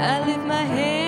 I lift my hand.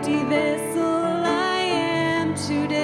empty vessel I am today.